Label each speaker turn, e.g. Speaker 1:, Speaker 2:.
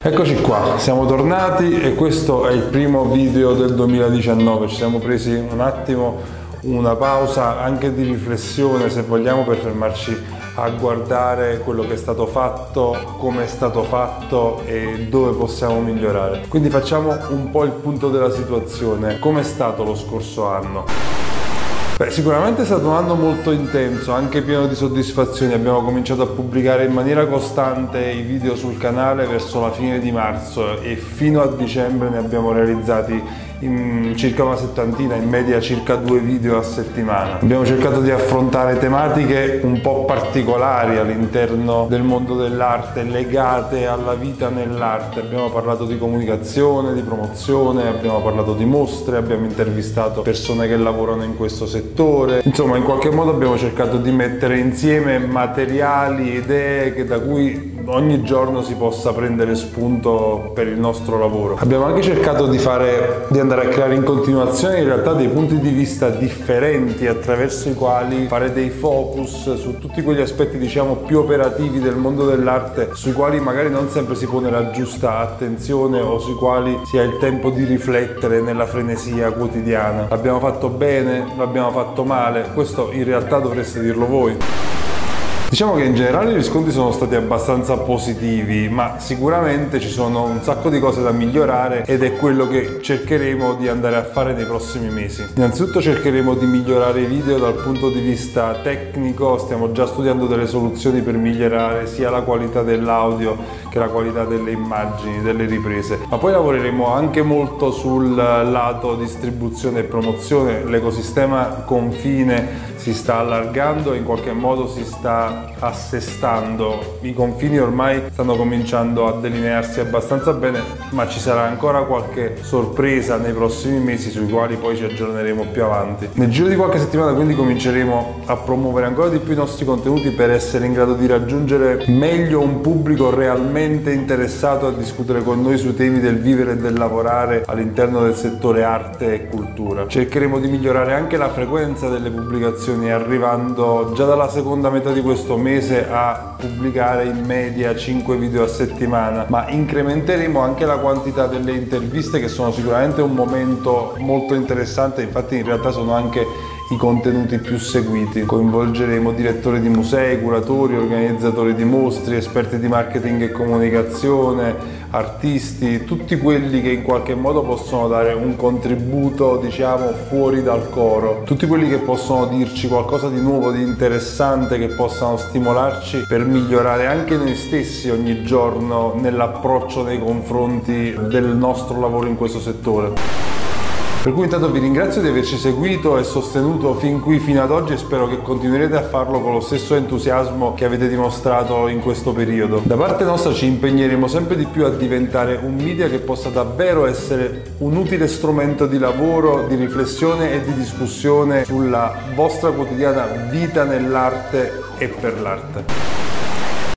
Speaker 1: Eccoci qua, siamo tornati e questo è il primo video del 2019. Ci siamo presi un attimo una pausa anche di riflessione, se vogliamo, per fermarci a guardare quello che è stato fatto, come è stato fatto e dove possiamo migliorare. Quindi facciamo un po' il punto della situazione. Come è stato lo scorso anno? Beh, sicuramente è stato un anno molto intenso, anche pieno di soddisfazioni. Abbiamo cominciato a pubblicare in maniera costante i video sul canale verso la fine di marzo e fino a dicembre ne abbiamo realizzati circa una settantina, in media circa due video a settimana. Abbiamo cercato di affrontare tematiche un po' particolari all'interno del mondo dell'arte, legate alla vita nell'arte. Abbiamo parlato di comunicazione, di promozione, abbiamo parlato di mostre, abbiamo intervistato persone che lavorano in questo settore. Insomma, in qualche modo abbiamo cercato di mettere insieme materiali, idee che da cui ogni giorno si possa prendere spunto per il nostro lavoro. Abbiamo anche cercato di, fare, di andare a creare in continuazione in realtà dei punti di vista differenti attraverso i quali fare dei focus su tutti quegli aspetti diciamo più operativi del mondo dell'arte sui quali magari non sempre si pone la giusta attenzione o sui quali si ha il tempo di riflettere nella frenesia quotidiana. L'abbiamo fatto bene, l'abbiamo fatto male, questo in realtà dovreste dirlo voi. Diciamo che in generale i riscontri sono stati abbastanza positivi, ma sicuramente ci sono un sacco di cose da migliorare ed è quello che cercheremo di andare a fare nei prossimi mesi. Innanzitutto cercheremo di migliorare i video dal punto di vista tecnico, stiamo già studiando delle soluzioni per migliorare sia la qualità dell'audio che la qualità delle immagini, delle riprese, ma poi lavoreremo anche molto sul lato distribuzione e promozione, l'ecosistema confine si sta allargando in qualche modo si sta assestando. I confini ormai stanno cominciando a delinearsi abbastanza bene, ma ci sarà ancora qualche sorpresa nei prossimi mesi sui quali poi ci aggiorneremo più avanti. Nel giro di qualche settimana quindi cominceremo a promuovere ancora di più i nostri contenuti per essere in grado di raggiungere meglio un pubblico realmente interessato a discutere con noi sui temi del vivere e del lavorare all'interno del settore arte e cultura. Cercheremo di migliorare anche la frequenza delle pubblicazioni arrivando già dalla seconda metà di questo mese a pubblicare in media 5 video a settimana, ma incrementeremo anche la quantità delle interviste che sono sicuramente un momento molto interessante, infatti in realtà sono anche i contenuti più seguiti. Coinvolgeremo direttori di musei, curatori, organizzatori di mostri, esperti di marketing e comunicazione, artisti, tutti quelli che in qualche modo possono dare un contributo, diciamo, fuori dal coro. Tutti quelli che possono dirci qualcosa di nuovo, di interessante, che possano stimolarci per migliorare anche noi stessi ogni giorno nell'approccio nei confronti del nostro lavoro in questo settore. Per cui intanto vi ringrazio di averci seguito e sostenuto fin qui fino ad oggi e spero che continuerete a farlo con lo stesso entusiasmo che avete dimostrato in questo periodo. Da parte nostra ci impegneremo sempre di più a diventare un media che possa davvero essere un utile strumento di lavoro, di riflessione e di discussione sulla vostra quotidiana vita nell'arte e per l'arte.